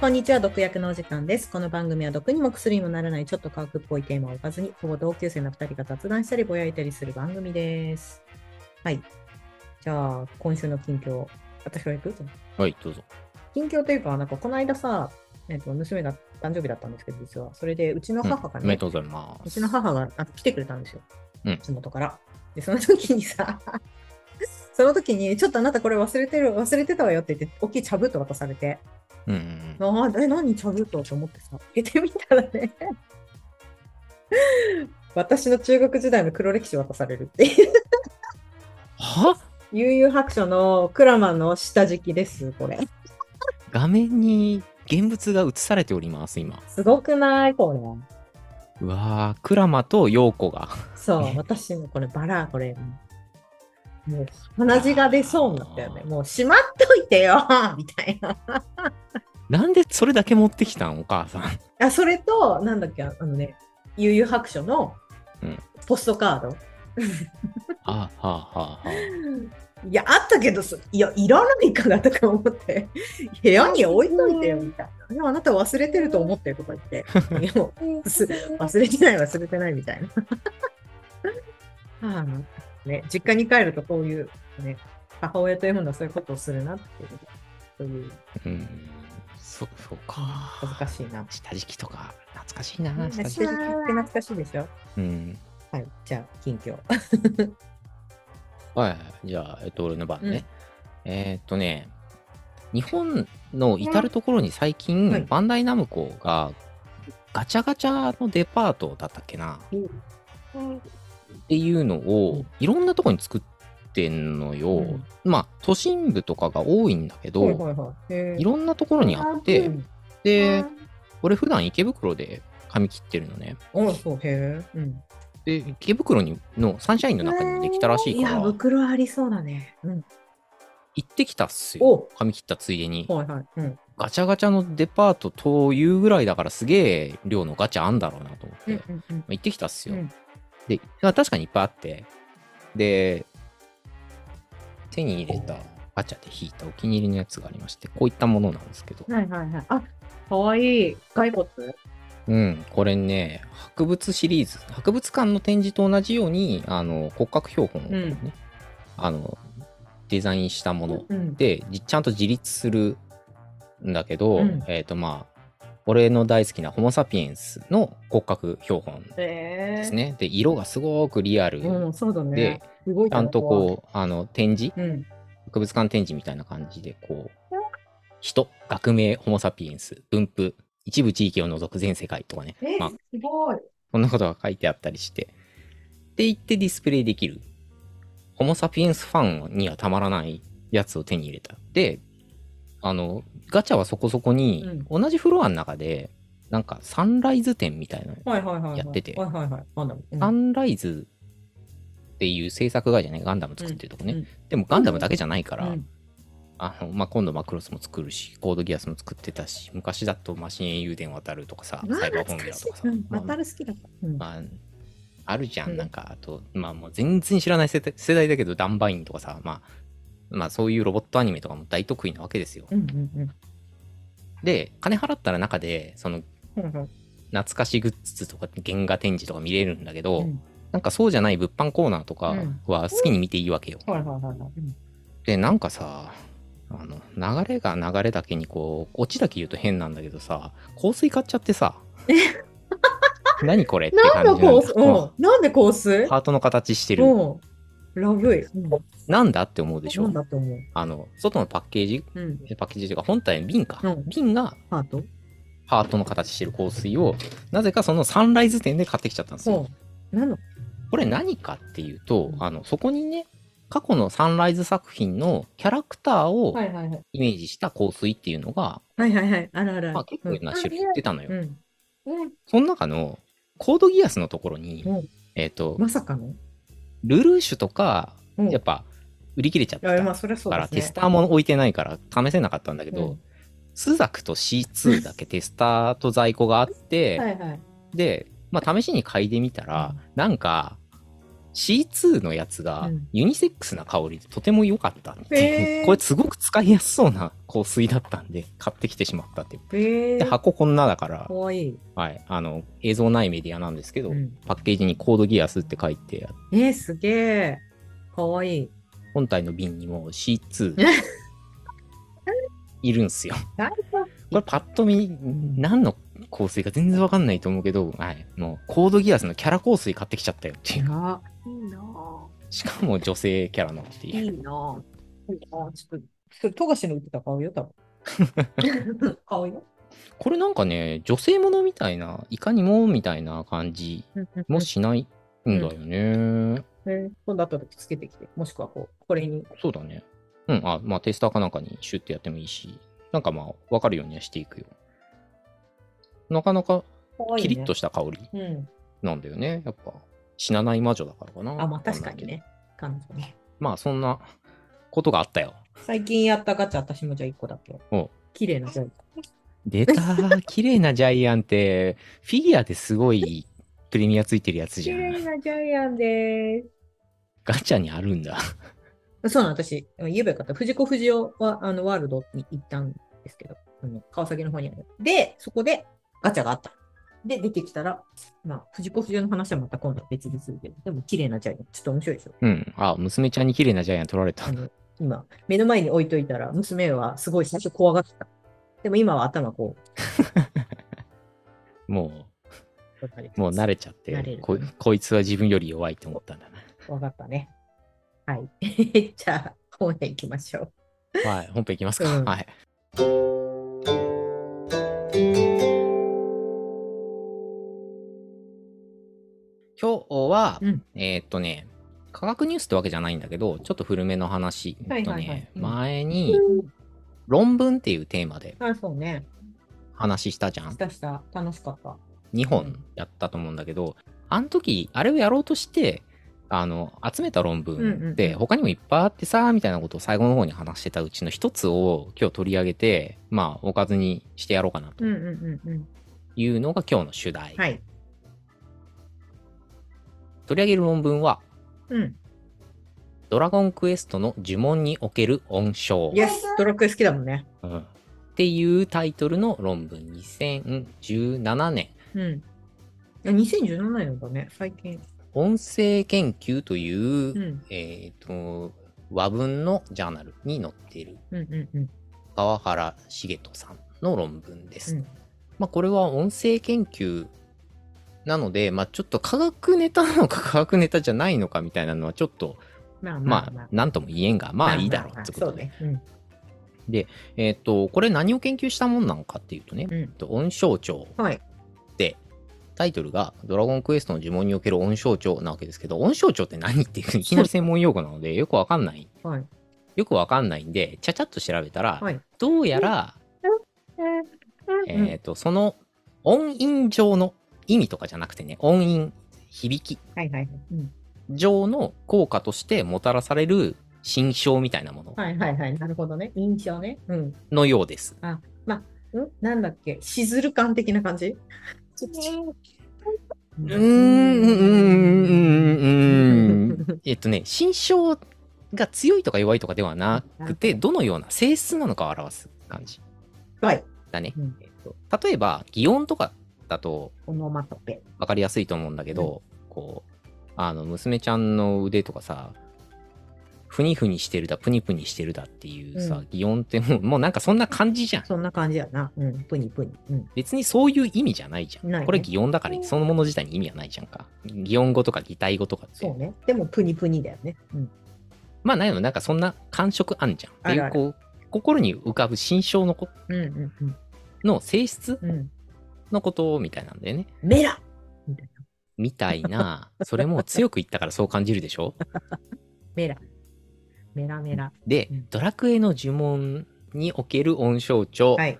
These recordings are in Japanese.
こんにちは、毒薬のお時間です。この番組は毒にも薬にもならないちょっと科学っぽいテーマを置かずに、ほぼ同級生の2人が雑談したりぼやいたりする番組です。はい。じゃあ、今週の近況、私から行く？はい、どうぞ。近況というか、なんかこの間さ、えっと、娘が誕生日だったんですけど、実は。それで、うちの母がね、うございます。うちの母があ来てくれたんですよ。うん地元から。で、その時にさ、その時に、ちょっとあなたこれ忘れてる、忘れてたわよって言って、大きい茶封筒渡されて、うんうんうん。ああ、え、何茶封筒と思ってさ、開けてみたらね、私の中学時代の黒歴史渡されるっていう。は？悠々白書のクラマの下敷きです、これ。画面に現物が映されております、今。すごくない？これ。うわー、クラマとヨーコが。そう、私のこれバラ、これ。もう鼻血が出そうになったよね。もうしまっといてよ みたいな。なんでそれだけ持ってきたんお母さん。あ、それと、なんだっけ、あのね、悠々白書のうんポストカード。はあ、はあはあはあ、いや、あったけど、そいや、いらないからとか思って、部屋に置いといてよみたいな。でもあなた忘れてると思ってるとか言って、忘れてない、忘れてないみたいな。は あね、実家に帰るとこういう、ね、母親というものはそういうことをするなっていう、そういううん。そ、そうか。恥ずかしいな。下敷きとか、懐かしいな。下敷きって。懐かしいでしょ？うん。はい、じゃあ、近況。はいはい。じゃあ、えっと、俺の番ね。えーっとね、日本の至るところに最近、はいバンダイナムコがガチャガチャのデパートだったっけなっていうのをいろんなところに作ってんのよ。うんまあ都心部とかが多いんだけど、はいはいはいへーいろんなところにあって、うんで、俺普段池袋で髪切ってるのね。あ、そう、へえ。うん。で、池袋にのサンシャインの中にもできたらしいいや、から、袋ありそうだね。うん。行ってきたっすよ。お髪切ったついでに。はいはい。うん。ガチャガチャのデパートというぐらいだからすげえ量のガチャあんだろうなと思って、うんうんうんまあ行ってきたっすよ。うんで、まあ確かにいっぱいあって、で、手に入れたガチャで引いたお気に入りのやつがありまして、こういったものなんですけど、はいはいはい。あ、かわいい。骸骨？うん、これね、博物シリーズ、博物館の展示と同じように、あの骨格標本をね、うん。あのデザインしたものうん。ちゃんと自立するんだけど、うん。えっ、とまあ、俺の大好きなホモ・サピエンスの骨格標本えですね。で、色がすごくリアルうん、そうだね。ちゃんとこう、あの、展示。博物館展示みたいな感じで、こう、人、学名、ホモ・サピエンス、分布、一部地域を除く全世界とかね、え、まあ、すごい。そんなことが書いてあったりして、って言ってディスプレイできる。ホモ・サピエンスファンにはたまらないやつを手に入れた。で、あの、ガチャはそこそこに、同じフロアの中で、なんかサンライズ展みたいなの。やっててサンライズっていう制作会社ね、ガンダム作ってるとこね。うんでもガンダムだけじゃないから、うんあの、まあ、今度マクロスも作るし、コードギアスも作ってたし、昔だとマシン英雄伝渡るとかさ、サイバーフォンデラとかさ、うんまあ渡る好きだ。った。うん。まあ、あるじゃん、うん。なんか、あと、まあもう全然知らない世代世代だけど、ダンバインとかさ、まあ、まあそういうロボットアニメとかも大得意なわけですよ。うんうんうん。で、金払ったら中で、その。懐かしグッズとか原画展示とか見れるんだけど、うん。なんかそうじゃない物販コーナーとかうん。は好きに見ていいわけよ。うん。で、なんかさ、あの、流れが流れだけにこう、オチだけ言うと変なんだけどさ、香水買っちゃってさ、何これって感じなんだで香水？うん。なんで香水？ハートの形してる。うん。ラブい。うんなんだって思うでしょ？な。あの、外のパッケージ、うん。パッケージというか本体の瓶か。うん瓶がハートハートの形してる香水を、なぜかそのサンライズ店で買ってきちゃったんですよ。これ何かっていうと、あの、そこにね、過去のサンライズ作品のキャラクターをはいはいはい。イメージした香水っていうのが、はいはいはい。あるあるある。まあ結構な種類売ってたのよ。うん。うん。その中のコードギアスのところに、うんえっ、と、まさかの？ルルーシュとか、うんやっぱ売り切れちゃってたまあそりゃそうから、ですね。テスターも置いてないから試せなかったんだけど、うんスザクと C2 だけテスターと在庫があって、はいはい。で、まあ試しに嗅いでみたら、なんか C2 のやつがうんユニセックスな香りでとても良かったっていうへー これすごく使いやすそうな香水だったんで買ってきてしまったっていう。で。箱こんなだからか、わいい。はい、あの映像ないメディアなんですけど、うんパッケージにコードギアスって書いてあってえー、すげえ。かわいい。本体の瓶にも C2 いるんすよ。大これパッと見何の香水か全然わかんないと思うけど、はい、もうコードギアスのキャラ香水買ってきちゃったよっていう。あ、いいなしかも女性キャラのってぁ。いう。いいなぁ。いいなぁちょっと、それ、富樫の売ってたら買うよ、多分。買うよ。これなんかね、女性ものみたいな、いかにもみたいな感じもしないんだよね。えー今度後でつけてきて、もしくはこう、これに。そうだね。うん、あ、まあテスターかなんかにシュッてやってもいいし、なんかまあわかるようにはしていくよ。なかなか。キリッとした香りうん。なんだよね。やっぱ死なない魔女だからかな。あ、まあ確かにね。彼女ね。まあそんなことがあったよ。最近やったガチャ、私もじゃあ1個だけお。綺麗なジャイ出た 綺麗なジャイアンって、フィギュアですごいプレミアついてるやつじゃん。なジャイアンでガチャにあるんだ。す。そうなの、私、言えばよかった。藤子不二雄はあのワールドに行ったんですけど、あの川崎の方にある。で、そこでガチャがあった。で、出てきたら、まあ、藤子不二雄の話はまた今度は別でするけど、でも綺麗なジャイアン。ちょっと面白いでしょ。うん。あ、娘ちゃんに綺麗なジャイアン取られたあ。の今、目の前に置いといたら、娘はすごい最初怖がってた。でも今は頭こ もう、う、もう慣れちゃって慣れるこ、こいつは自分より弱いと思ったんだわかったね。はい。じゃあ、本編行きましょう。な。はい。本編いきますか。うんはい。は、うんえーっとね、科学ニュースってわけじゃないんだけど、ちょっと古めの話。はいい前に論文っていうテーマで。話したじゃんし。たした。楽しかった。2本やったと思うんだけど、あの時、あれをやろうとして、あの、集めた論文で、他にもいっぱいあってさ、みたいなことを最後の方に話してたうちの一つを今日取り上げて、まあ、おかずにしてやろうかなと。いうのが今日の主題。はい。取り上げる論文は、うん。ドラゴンクエストの呪文における音章、イエスドラクエ好きだもんね。うんっていうタイトルの論文、2017年、うん。あ2017年だね、最近。音声研究という、うん。えっ、と、和文のジャーナルに載っているうんうんうん。川原茂人さんの論文です。うんまあこれは音声研究なので、まあちょっと科学ネタなのか 科学ネタじゃないのかみたいなのはちょっと、まあままああまあ。なんとも言えんが、まあいいだろうってことで。そうね。うん。えっ、と、これ何を研究したもんなのかっていうとね、うんえっと音象徴はい。で、タイトルがドラゴンクエストの呪文における音象徴なわけですけど、音象徴って何っていう いきなり専門用語なのでよくわかんない。はい。よくわかんないんで、ちゃちゃっと調べたら、はい。どうやら、えっ、と、その音韻上の意味とかじゃなくてね、音韻、響きはいはい。うん。上の効果としてもたらされる心象みたいなものはいはいはい。なるほどね。印象ね。うん。のようです。あ、まあ、ん？なんだっけ？しずる感的な感じ？うーん、うーん、うーん、うーん。えっとね、心象が強いとか弱いとかではなくて、どのような性質なのかを表す感じはい。だね。うんえっと、例えば、擬音とかだとオノマトペ。分かりやすいと思うんだけど、こう、あの、娘ちゃんの腕とかさ、ふにふにしてるだ、プニプニしてるだっていうさ、うん擬音ってもう、もうなんかそんな感じじゃん。そんな感じやな。うん。プニプニ。うん。別にそういう意味じゃないじゃん。ないねこれ擬音だから、そのもの自体に意味はないじゃんか。擬音語とか擬態語とかって。そうね。でも、プニプニだよね。うん。まあないの、なんかそんな感触あんじゃん。っていう、あるあるこう、心に浮かぶ心象のこうんうんうん。の性質うん。のことみたいなんだよね。メラみたいな。それも強く言ったからそう感じるでしょ？メラ。メラメラ。でうん、ドラクエの呪文における音象徴、はい。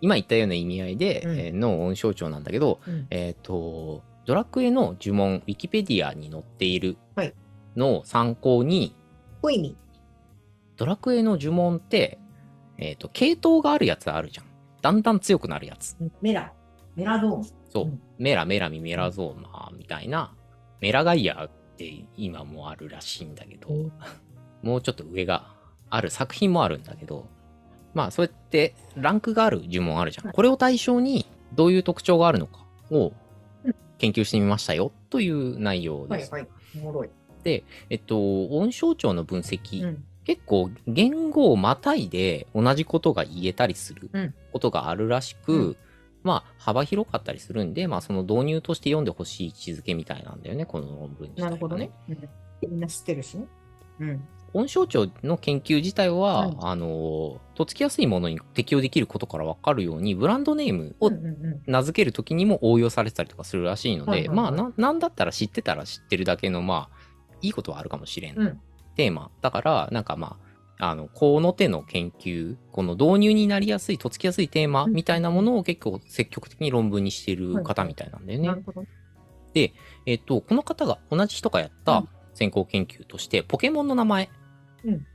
今言ったような意味合いで、うんえーの音象徴なんだけど、うん。えっ、と、ドラクエの呪文、ウィキペディアに載っているはいのを参考に、ほいみ。ドラクエの呪文って、えっ、と、系統があるやつあるじゃん。だんだん強くなるやつ。メラ。メラドーン。そう、うんメラメラミメラゾーマみたいな、メラガイアって今もあるらしいんだけど、もうちょっと上がある作品もあるんだけど、まあそうやってランクがある呪文あるじゃん。はいこれを対象にどういう特徴があるのかをうん研究してみましたよという内容です。はいはい。おもろい。えっと、音象徴の分析、うん。結構言語をまたいで同じことが言えたりするうんことがあるらしく、うんまあ幅広かったりするんで、まあその導入として読んでほしい位置づけみたいなんだよね、この論文自体はなるほどね。うんみんな知ってるしね。うん。音象徴の研究自体は、うんあの、とっつきやすいものに適用できることからわかるように、ブランドネームを名付けるときにも応用されてたりとかするらしいので、まあな、なんだったら知ってたら知ってるだけの、まあ、いいことはあるかもしれん。うんテーマ。だから、なんかまあ、あの、この手の研究、この導入になりやすい、とっつきやすいテーマみたいなものを結構積極的に論文にしている方みたいなんだよね。なるほど。えっと、この方が、同じ人がやったうん先行研究として、ポケモンの名前。うん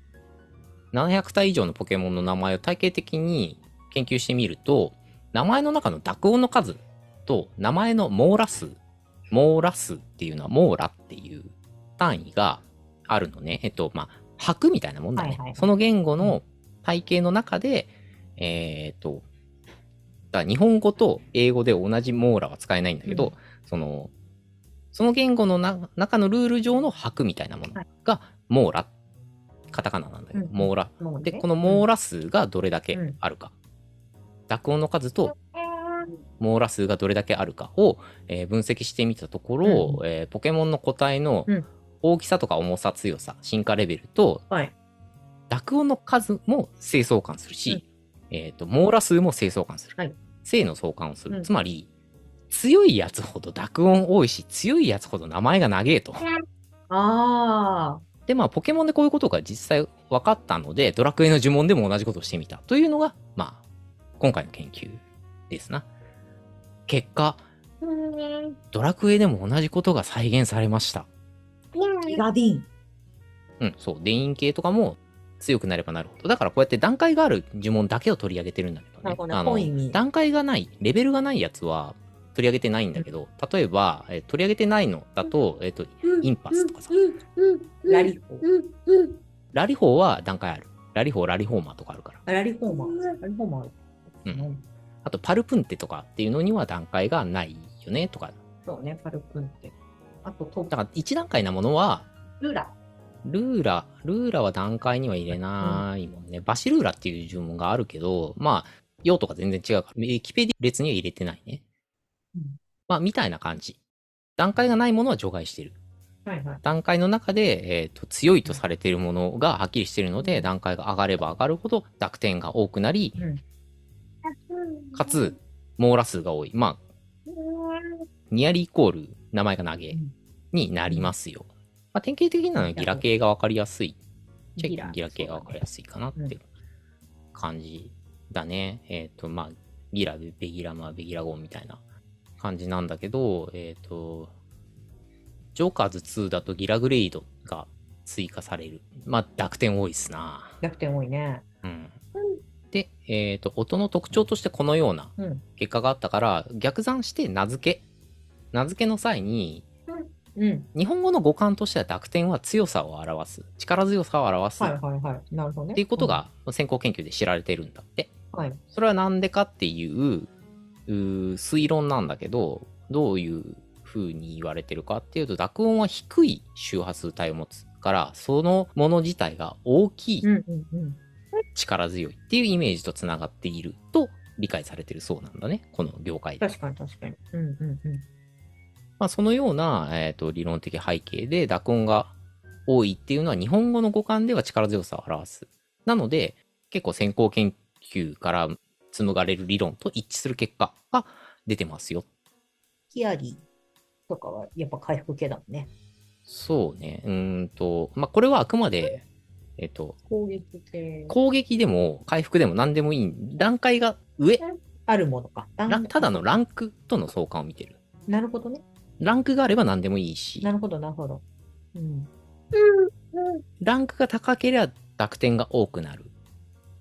700体以上のポケモンの名前を体系的に研究してみると、名前の中の濁音の数と名前の網羅数、網羅数っていうのは網羅っていう単位があるのね。えっと、まあ、拍みたいなもんだね。はいはいはいその言語の体系の中で、えーっと、だから日本語と英語で同じ網羅は使えないんだけど、うんその、その言語のな中のルール上の拍みたいなものはいが網羅。カタカナなんだけど、うん網羅。で、この網羅数がどれだけあるか。濁音の数と網羅数がどれだけあるかを、えー分析してみたところ、えーポケモンの個体のうん大きさとか重さ、強さ、進化レベルと、はい。濁音の数も正相関するし、えっ、と、網羅数も正相関する。はい正の相関をする。うんつまり、強いやつほど濁音多いし、強いやつほど名前が長えと。ああ。で、まあ、ポケモンでこういうことが実際分かったので、ドラクエの呪文でも同じことをしてみたというのが、まあ、今回の研究ですな。結果、ドラクエでも同じことが再現されました。ギガディン。うん、そう、電音系とかも強くなればなるほど。だからこうやって段階がある呪文だけを取り上げてるんだけどね。なるほど段階がない、レベルがないやつは取り上げてないんだけど、例えば、え取り上げてないのだと、えっ、と、インパスとかさ、ラリホー。ラリホーは段階ある。ラリホー、ラリホーマーとかあるから。あラリホーマー。ラリホーマーある。うんあと、パルプンテとかっていうのには段階がないよね、とか。そうね、パルプンって。あと、トだから1段階なものは、ルーラ。ルーラ、ルーラは段階には入れないもんね。バシルーラっていう呪文があるけど、まあ、用途が全然違うから、ウィキペディ列には入れてないね。うんまあ、みたいな感じ。段階がないものは除外してる。はいはい。段階の中で、えーと強いとされているものがはっきりしているので、段階が上がれば上がるほど濁点が多くなり、うんかつ、網羅数が多い。まあ、ニアリーイコール名前が投げうんになりますよ。まあ、典型的なのはギラ系が分かりやすい。ギラあギラ系が分かりやすいかなっていう感じだね。えっ、と、まあ、ギラ、ベギラマ、ベギラゴンみたいな感じなんだけど、えっ、と、ジョーカーズ2だとギラグレイドが追加される。まあ、濁点多いっすな。逆転多いね。うん。で、えっ、と、音の特徴としてこのようなうん。結果があったから、逆算して名付け。名付けの際に、うん。日本語の語感としては濁点は強さを表す。力強さを表す。はいはいはい。なるほどね。っていうことが先行研究で知られてるんだって。うん。はい。それはなんでかっていう推論なんだけど、どういう風に言われてるかっていうと、濁音は低い周波数帯を持つから、そのもの自体が大きい、うんうんうん。力強いっていうイメージとつながっていると理解されてるそうなんだね。この業界で。確かに確かに。うんうんうん。まあ、そのような、えー、と理論的背景で濁音が多いっていうのは日本語の語感では力強さを表す。なので、結構先行研究から紡がれる理論と一致する結果が出てますよ。ヒアリーとかはやっぱ回復系だもんね。そうね。うーんと、まあ、これはあくまで、えっ、と、攻撃系。攻撃でも回復でも何でもいい。段階が上、あるものか。ラただのランクとの相関を見てる。なるほどね。ランクがあれば何でもいいしな、るほど、なるほど。うん。ランクが高ければ濁点が多くなる。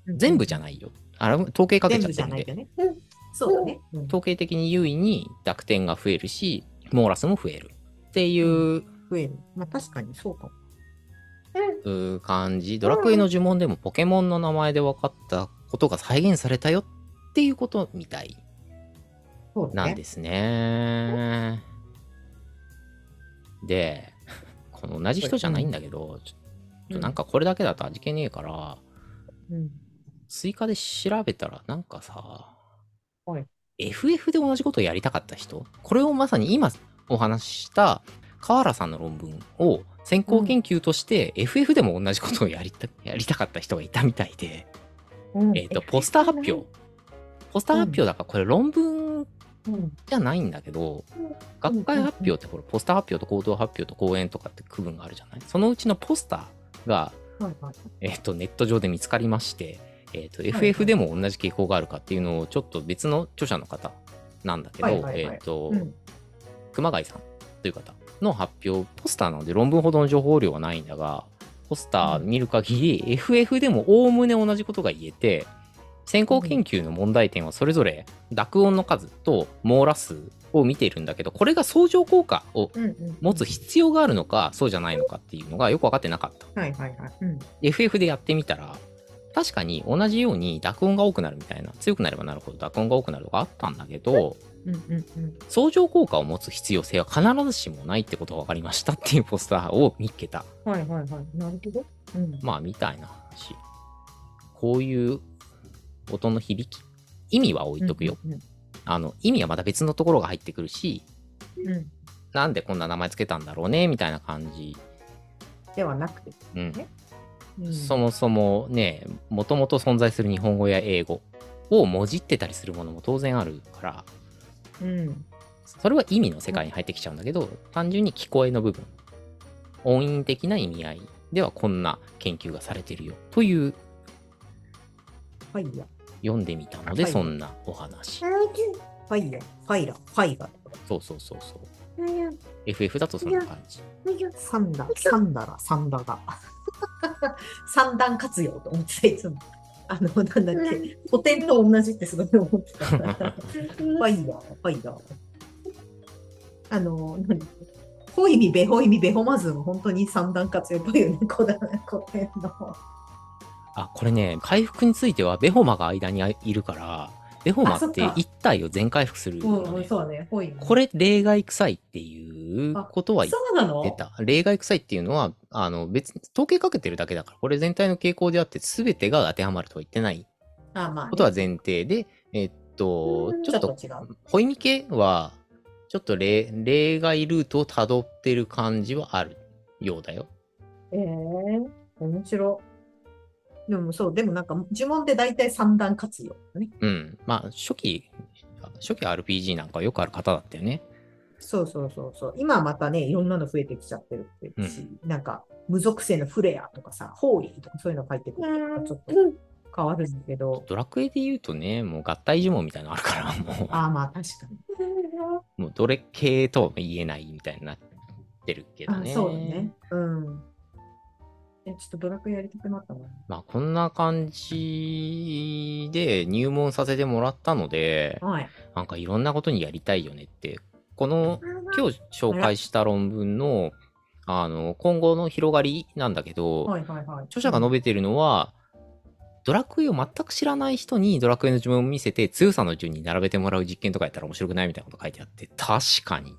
全部じゃない。よ。あれ、統計かけちゃってるんで。ゃないよね。そうだね。うん統計的に優位に濁点が増えるし、モーラスも増えるっていう増える。まあ確かにそうかも。うー感じ。ドラクエの呪文でもポケモンの名前で分かったことが再現されたよっていうことみたい。なんですね。で、この同じ人じゃないんだけど、ちょっとなんかこれだけだと味気ねえから、うん。追加で調べたらなんかさ、はい FF で同じことをやりたかった人？これをまさに今お話しした河原さんの論文を先行研究として FF でも同じことをやりたやりたかった人がいたみたいで、うんえっ、と、ポスター発表。ポスター発表だからこれ論文うん。じゃないんだけど、学会発表ってこれポスター発表と行動発表と講演とかって区分があるじゃない？そのうちのポスターが。えっ、と、ネット上で見つかりまして、えっ、と、い FF でも同じ傾向があるかっていうのを、ちょっと別の著者の方なんだけど、えっ、と、うん。熊谷さんという方の発表、ポスターなので論文ほどの情報量はないんだが、ポスター見る限り、FF でもおおむね同じことが言えて、先行研究の問題点はそれぞれ濁音の数と網羅数を見ているんだけど、これが相乗効果を。持つ必要があるのか、そうじゃないのかっていうのがよく分かってなかった。はいはいはい。うん。FF でやってみたら、確かに同じように濁音が多くなるみたいな、強くなればなるほど濁音が多くなるとかあったんだけど、うんうんうん。相乗効果を持つ必要性は必ずしもないってことが分かりましたっていうポスターを見っけた。はいはいはい。なるほど。うん。まあ、みたいな話。こういう音の響き？意味は置いとくよ。うんあの、意味はまた別のところが入ってくるし、うん。うん。なんでこんな名前つけたんだろうね、みたいな感じ。ではなくて。うん。うんそもそもね、もともと存在する日本語や英語をもじってたりするものも当然あるから、うん。それは意味の世界に入ってきちゃうんだけど、単純に聞こえの部分、音韻的な意味合いではこんな研究がされてるよというはいや。読んでみたので、はいそんなお話。はいや。ファイラ。ファイガ。そうそうそうそう。FF だとそんな感じ。サンダ、サンダラ、サンダが。三段活用と思ってた、いつも。あの、なんだっけ、古典と同じってすごい思ってた。ファイヤー、ファイヤー。あの、なんだっけ。ホイミ、ベホイミ、ベホマズも本当に三段活用っぽいよね、古典の。あ、これね、回復についてはベホマが間にいるから、ベホマってあそっか1体を全回復するのうん、ね。そうね、ホイミ。これ例外臭いっていうことは言っそうなの？出た。例外臭いっていうのは、あの、別に、統計かけてるだけだから、これ全体の傾向であって、すべてが当てはまるとは言ってないあ、まあね、ことは前提で、えっと、ちょっと。ホイミ系は、ちょっと例例外ルートをたどってる感じはあるようだよ。ええ面白い。でもそう、でもなんか呪文で大体三段活用だね。うん。まあ、初期、初期 RPG なんかはよくある方だったよね。そうそうそうそう。今はまたね、いろんなの増えてきちゃってるって言うし、なんか無属性のフレアとかさ、ホーリーとかそういうの書いてくるとちょっと変わるんだけど、ドラクエで言うとね、もう合体呪文みたいなのあるから、もああまあ確かに。う、もうどれ系とは言えないみたいになってるけどね。あそうだね。うん。え、ちょっとドラクエやりたくなったな。まあ、こんな感じで入門させてもらったので、はい。なんかいろんなことにやりたいよねって、この今日紹介した論文の、あの、今後の広がりなんだけど、はいはいはい。著者が述べてるのは、ドラクエを全く知らない人にドラクエの呪文を見せて強さの順に並べてもらう実験とかやったら面白くないみたいなこと書いてあって、確かに。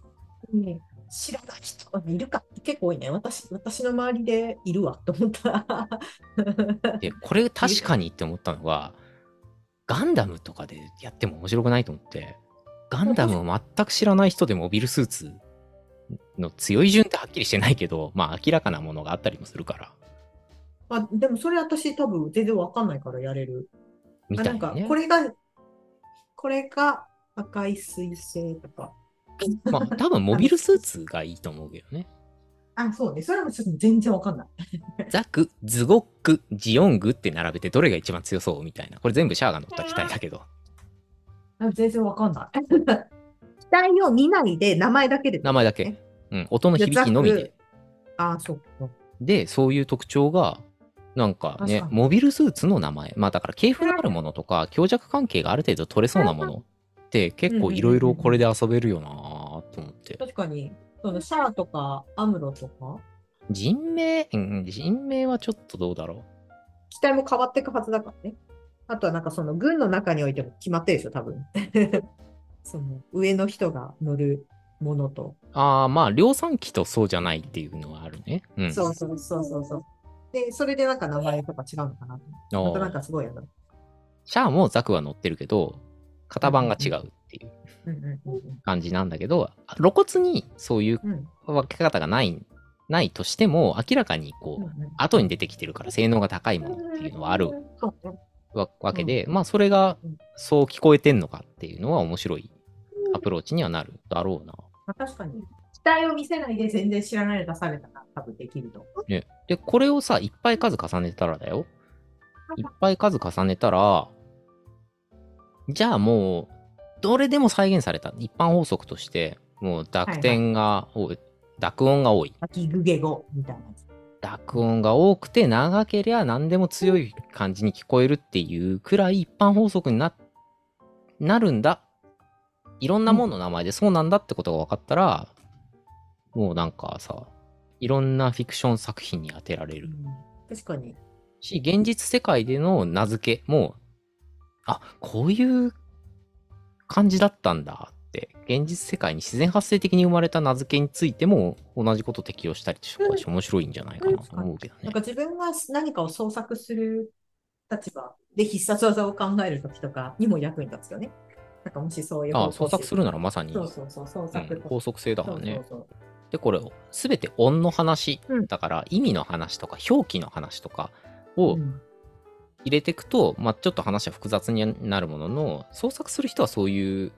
ね知らない人いるか結構多いね。私、私の周りでいるわと思った。で、これ確かにって思ったのが、ガンダムとかでやっても面白くないと思って、ガンダムを全く知らない人でモビルスーツの強い順ってはっきりしてないけど、まあ明らかなものがあったりもするから、あでもそれ私多分全然わかんないからやれる。みあなんかたいなね。これが、これが赤い彗星とか。まあ多分モビルスーツがいいと思うけどね。あ、そうね。それもちょっと全然わかんない。ザク、ズゴック、ジオングって並べてどれが一番強そうみたいな。これ全部シャアが乗った機体だけど。あ全然わかんない。機体を見ないで名前だけで。名前だけ。うん。音の響きのみで。あ、そうか。で、そういう特徴が、なんかねモビルスーツの名前。まあだから系譜のあるものとか、強弱関係がある程度取れそうなものって結構いろいろこれで遊べるよなと思って。確かに、そのシャアとかアムロとか、人名、うん、人名はちょっとどうだろう。機体も変わっていくはずだからね。あとはなんかその軍の中においても決まってるでしょ、多分。その上の人が乗るものと。ああ、まあ、量産機とそうじゃないっていうのはあるね。うん。そうそうそうそうそう。で、それでなんか名前とか違うのかなと。ああとなんーかすごいやな。シャアもザクは乗ってるけど、型番が違うっていう感じなんだけど、露骨にそういう分け方がない、ないとしても、明らかにこう、後に出てきてるから性能が高いものっていうのはあるわわけで、まあ、それがうんそう聞こえてんのかっていうのは面白いアプローチにはなるだろうな。まあ、確かに。機体を見せないで全然知らないで出されたら多分できると思う。ね。で、これをさ、いっぱい数重ねたらだよ。いっぱい数重ねたら、じゃあもう、どれでも再現された。一般法則として、もう濁点が多い、濁音が多い。秋グゲ語みたいなやつ。濁音が多くて長ければ何でも強い感じに聞こえるっていうくらい一般法則にななるんだ。いろんなものの名前でそうなんだってことが分かったら、もうなんかさ、いろんなフィクション作品に当てられる。確かに。し、現実世界での名付けも、あ、こういう感じだったんだって、現実世界に自然発生的に生まれた名付けについても同じこと適用したりとか面白いんじゃないかなと思うけどねなん。か自分が何かを創作する立場で必殺技を考えるときとかにも役に立つよね。なんかもしそういうあ方向創作するならまさに、そうそうそう、創作。法則性だからね。そうそうで、これ、すべて音の話、うんだから意味の話とか表記の話とかをそううん入れていくと、まあちょっと話は複雑になるものの、創作する人はそういう、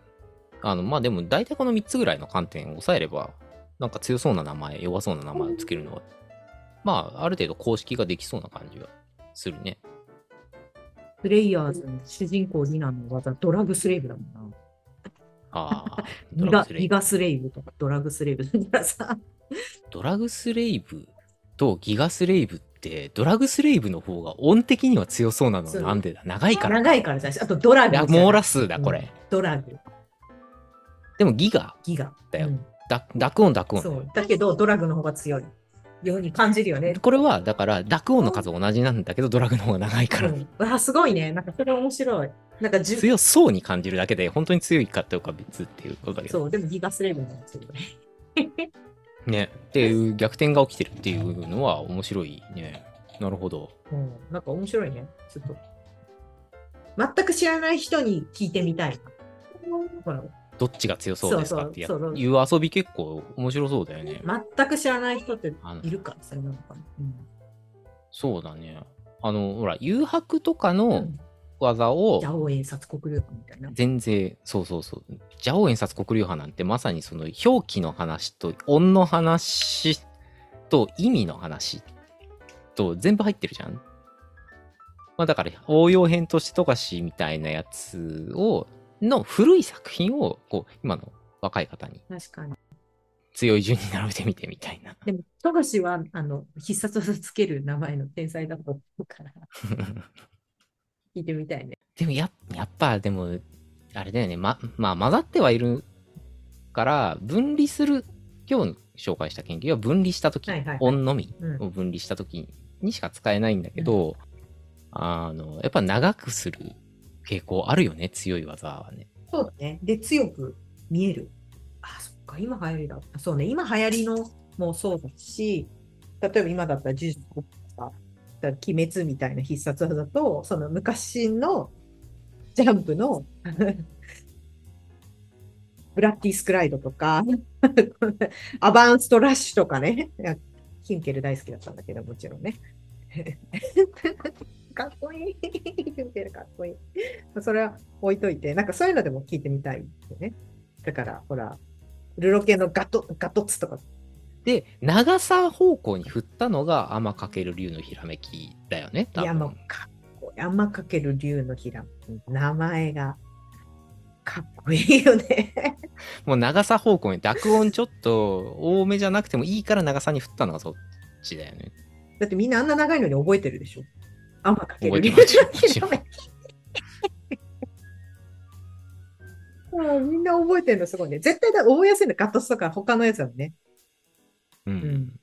あの、まあでも大体この3つぐらいの観点を抑えれば、なんか強そうな名前、弱そうな名前をつけるのは、まあある程度公式ができそうな感じはするね。プレイヤーズの主人公リナの技、ドラグスレイブだもんな。ああ、ドギラグスレイブ。ガギガスレイブとかドラグスレイブだからさ。ドラグスレイブとギガスレイブって、ドラグスレイブの方が音的には強そうなのなんでだ？長いからか。長いからじゃないあとドラグじゃない。網羅数だ、これ。うんドラグ、でもギガ、ギガ。だようんだ濁音濁音。そう。だけど、ドラグの方が強いように感じるよね。これは、だから、濁音の数同じなんだけど、ドラグの方が長いから、うん、あ、すごいね。なんかそれ面白い。なんか強そうに感じるだけで、本当に強いかどうかは別っていうことだけど。そう、でもギガスレイブなんですよね。ね。っていう逆転が起きてるっていうのは面白いね。なるほど。うん、なんか面白いね。ちょっと。全く知らない人に聞いてみたいどっちが強そうですかっていう遊び結構面白そうだよね。全く知らない人っているか？ら、それなのかな？うんそうだね。あの、ほら、誘白とかうのん技をジャオエン殺国流派みたいな。全然、そうそうそう。ジャオエン殺国流派なんてまさにその表記の話と音の話と意味の話と全部入ってるじゃん。まあだから応用編としてとかしみたいなやつを、の古い作品をこう今の若い方に確かに。強い順に並べてみてみたいな。でも、富樫は、あの、必殺技つける名前の天才だと思うから、聞いてみたいね。でもややっぱでもあれだよねままあ混ざってはいるから分離する今日紹介した研究は分離した時、はいはいはい音のみうんを分離した時にしか使えないんだけど、あのやっぱ長くする傾向あるよね強い技はねそうだね。で、強く見える。あ、そっか、今流行りだ。そうね、今流行りのもそうだし、例えば今だったら呪術とか、だ鬼滅みたいな必殺技と、その昔のジャンプの ブラッディスクライドとか、アバンストラッシュとかね。ヒンケル大好きだったんだけど、もちろんね。かっこいい。ヒンケルかっこいい。それは置いといて、なんかそういうのでも聞いてみたいよね。だから、ほら、ルロケのガトガトツとか、で長さ方向に振ったのが天翔龍のひらめきだよね多分山かっこいい。山かける竜のひら、名前がかっこいいよね。もう長さ方向に濁音ちょっと多めじゃなくてもいいから長さに振ったのがそっちだよねだってみんなあんな長いのに覚えてるでしょ？山かける竜のひらめき。うんみんな覚えてるのすごいね。絶対だ覚えやすいのガットスとか他のやつだもんね。う。うんん。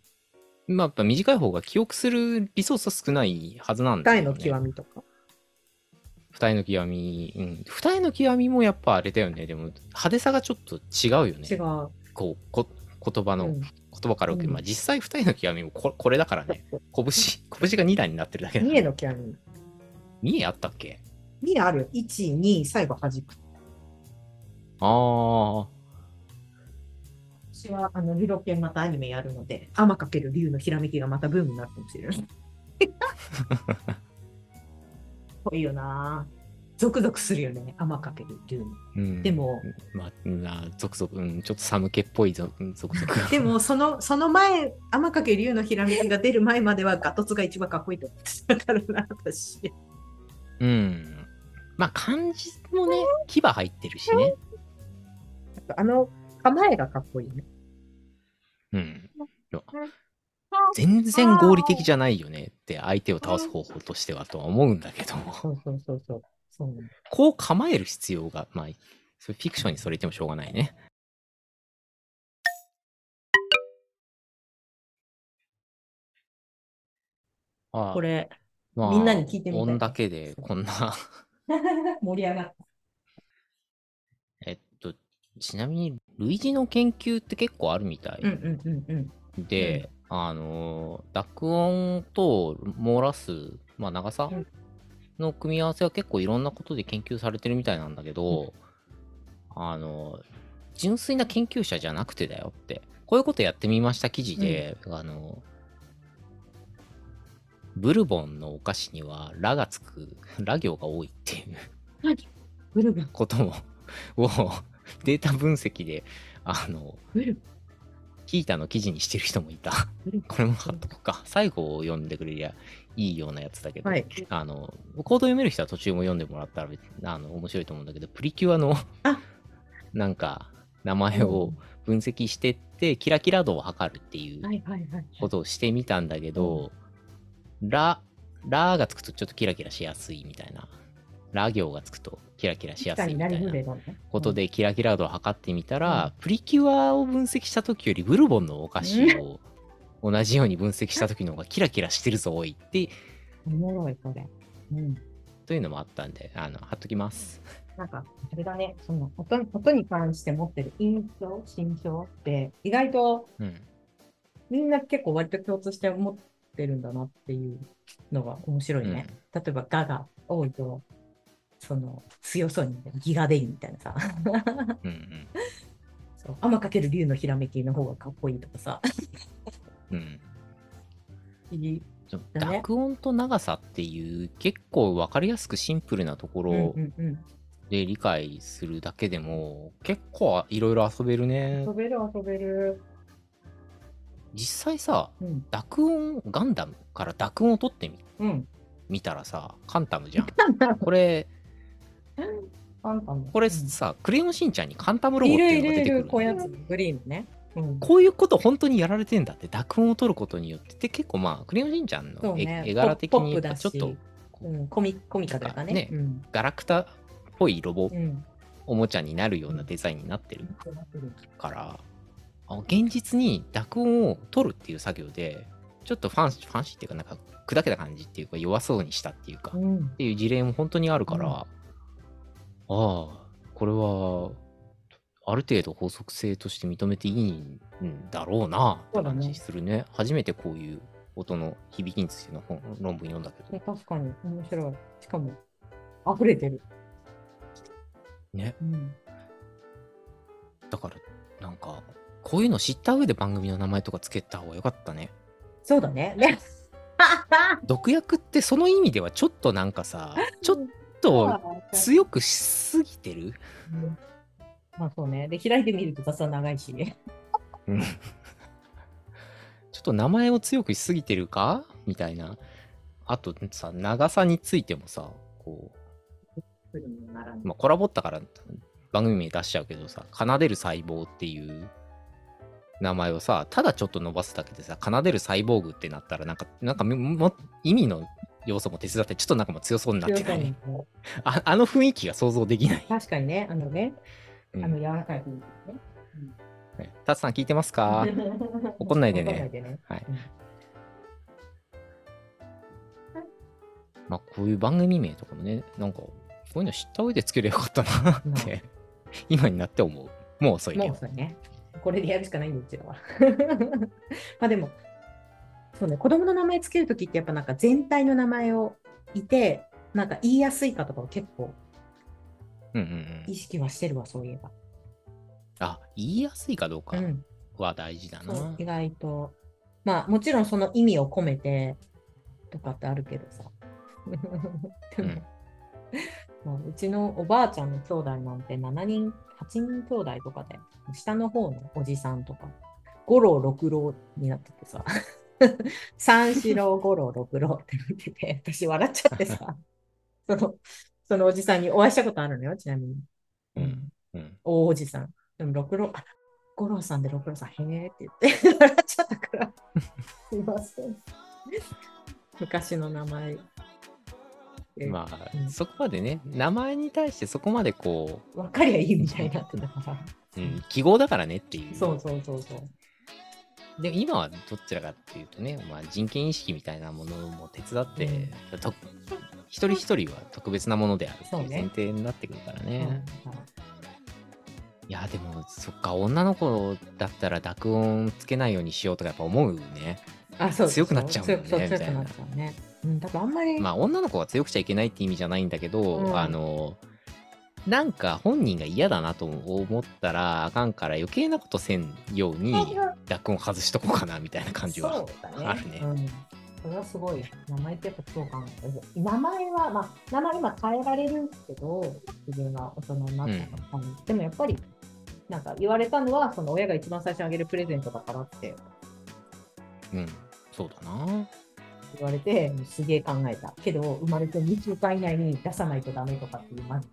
まあ、やっぱ短い方が記憶するリソースは少ないはずなんだ大よね。の極みとか。二重の極み。うん。二重の極みもやっぱあれだよね。でも、派手さがちょっと違うよね。違う。こう、こ言葉の、うん言葉から受け、うんまあ実際二重の極みもここれだからね。拳、拳が2段になってるだけだから。三重の極み。三重あったっけ？三重ある。1、2、最後弾く。ああ。私は、あの、リロケンまたアニメやるので、天かける竜のひらめきがまたブームになるかもしれない。ぽいよなゾクゾクするよね、天かける竜の。うん。でも、まあ、な続々、うん、ちょっと寒気っぽいぞ、うん続々。でも、その、その前、天かけ竜のひらめきが出る前までは、ガトツが一番かっこいいと思ってたからな、私。うん。まあ、漢字もね、牙入ってるしね。あの、構えがかっこいいね。うん。全然合理的じゃないよねって、相手を倒す方法としてはとは思うんだけど、そうそうそうそう。そうねこう構える必要が、まあ、それフィクションにそれ言ってもしょうがないね。これ、まあみんなに聞いてみたい音だけでこんな 盛り上がった。えっと、ちなみに、類似の研究って結構あるみたいうんうんうんうん。で、あの、濁音と漏らす、まあ、長さうん。の組み合わせは結構いろんなことで研究されてるみたいなんだけど、あの、純粋な研究者じゃなくてだよって、こういうことやってみました記事で、あの、ブルボンのお菓子には、ラがつく、ラ行が多いっていうブルブン、ことも、を データ分析で、あの、ブルキータの記事にしてる人もいた。これも貼っとこうか。最後を読んでくれりゃいいようなやつだけど、はい。あの、コード読める人は途中も読んでもらったら別あの面白いと思うんだけど、プリキュアのあなんか、名前を分析してって、キラキラ度を測るっていう。ことをしてみたんだけど、ラ、ラがつくとちょっとキラキラしやすいみたいな。ラ行がつくとキラキラしやすいみたいな。ことでキラキラ度を測ってみたら、プリキュアを分析した時よりブルボンのお菓子を同じように分析した時の方がキラキラしてるぞおいっておもろい、これ。うん。というのもあったんであの貼っときます なんか、あれだね、その音音に関して持ってる印象、心象って、意外とうんみんな結構割と共通して持ってるんだなっていうのが面白いね。例えば、ガが多いと、その強そうにギガデイみたいなさ。うんうんそう天かける竜のひらめきの方がかっこいいとかさ。うんいい濁音と長さっていう結構分かりやすくシンプルなところ。で理解するだけでも結構いろいろ遊べるね遊べる遊べる。実際さうん。濁音ガンダムから濁音を取ってみうん。見たらさカンタムじゃん これ。これうんさ、クレヨンしんちゃんにカンタムロボっていうのが出てくるこういうやつ、グリーンね。うん。こういうこと本当にやられてんだって濁音を取ることによってで結構まあクレヨンしんちゃんのね絵柄的にちょっとうん、コミコミカだからね。ねうん。ガラクタっぽいロボうん。おもちゃになるようなデザインになってるから、あ現実に濁音を取るっていう作業でちょっとファンファンシーっていうかなんか砕けた感じっていうか弱そうにしたっていうか、っうん。ていう事例も本当にあるから、うんああこれはある程度法則性として認めていいんだろうなって感じするね初めてこういう音の響きについての本論文読んだけど確かに面白い。しかも、溢れてる。ねうん。だからなんかこういうの知った上で番組の名前とかつけた方がよかったねそうだね。ね。毒薬ってその意味ではちょっとなんかさちょっと強くしすぎてる？うん。まあそうね。で、開いてみると雑は長いし。うん。ちょっと名前を強くしすぎてるか？みたいな。あとさ、長さについてもさ、こう、まあ、コラボったから番組名出しちゃうけどさ、奏でる細胞っていう。名前をさ、ただちょっと伸ばすだけでさ、奏でるサイボーグってなったら、なんか、なんかもも意味の要素も手伝って、ちょっとなんかもう強そうになってない。ああの雰囲気が想像できない。確かにね、あのね、うんあの柔らかい雰囲気ね。はいタツさん聞いてますか？怒んないでね。はいうんまあこういう番組名とかもね、なんかこういうの知った上でつければよかったなって、今になって思う。もう遅いけどもう。そうね。これでやるしかないんで、うちらは。まあでも、そうね、子供の名前つけるときってやっぱなんか全体の名前をいて、なんか言いやすいかとかを結構意。識はしてるわ、そういえば。あ、言いやすいかどうかうん、は大事だな。そう意外と。まあもちろんその意味を込めてとかってあるけどさ。でも、うんまあ、うちのおばあちゃんの兄弟なんて7人、8人兄弟とかで、下の方のおじさんとか、五郎六郎になっててさ、三四郎五郎六郎ってなってて、私笑っちゃってさ、その、そのおじさんにお会いしたことあるのよ、ちなみに。うんうん。大おじさん。でも六郎、あ、五郎さんで六郎さん、へーって言って、笑っちゃったから、すいません。昔の名前。えまあ、うんそこまでね、名前に対してそこまでこ分かりゃいいみたいになってたから。う、うん、記号だからねっていう。そうそうそうそう。で今はどちらかっていうとね、まあ、人権意識みたいなものも手伝って、と一人一人は特別なものであるっていう前提になってくるからうん。ね。いやでもそっか女の子だったら濁音つけないようにしようとかやっぱ思うね。あそう強くなっちゃうもんね強くそうみたいなっちゃうね。うん、多分あんまり、まあ女の子が強くちゃいけないって意味じゃないんだけど、うん。あのなんか本人が嫌だなと思ったらあかんから余計なことせんように濁音外しとこうかなみたいな感じは。あるねうん。それはすごい。名前ってやっぱそう考える。名前は、まあ、名前今変えられるけど、自分が大人になったから、でもやっぱり、なんか言われたのは、その親が一番最初にあげるプレゼントだからってうんそうだな言われて、すげえ考えた。けど、生まれて2週間以内に出さないとダメとかっていう、まず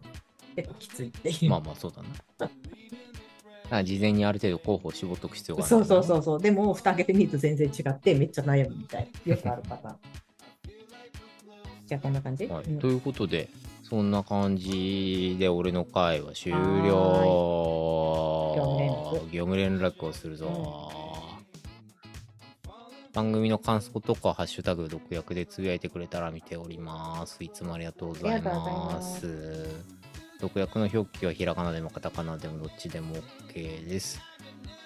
結構きついっていう。まあまあそうだなだ 事前にある程度候補を絞っとく必要があるそうそうそうそう。でも、蓋開けてみると全然違って、めっちゃ悩むみたい。な。よくあるパターン。じゃあ、こんな感じ、はい。うん。ということでそんな感じで俺の回は終了。業務連絡。をするぞ、番組の感想とかハッシュタグ毒薬でつぶやいてくれたら見ております。いつもありがとうございます毒薬の表記はひらがなでもカタカナでもどっちでも OK です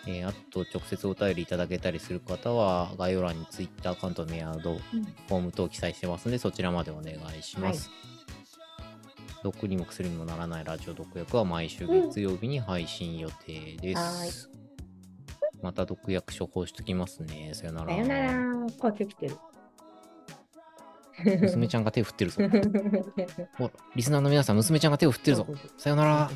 えーあと直接お便りいただけたりする方は概要欄に Twitter アカウントメアドうんフォーム等記載してますのでそちらまでお願いします。毒にも薬にもならないラジオ毒薬は毎週月曜日に配信予定です。また毒薬処方しときますね。さよなら。さよなら。声来てる。娘ちゃんが手を振ってるぞ。リスナーの皆さん、娘ちゃんが手を振ってるぞ。さよなら。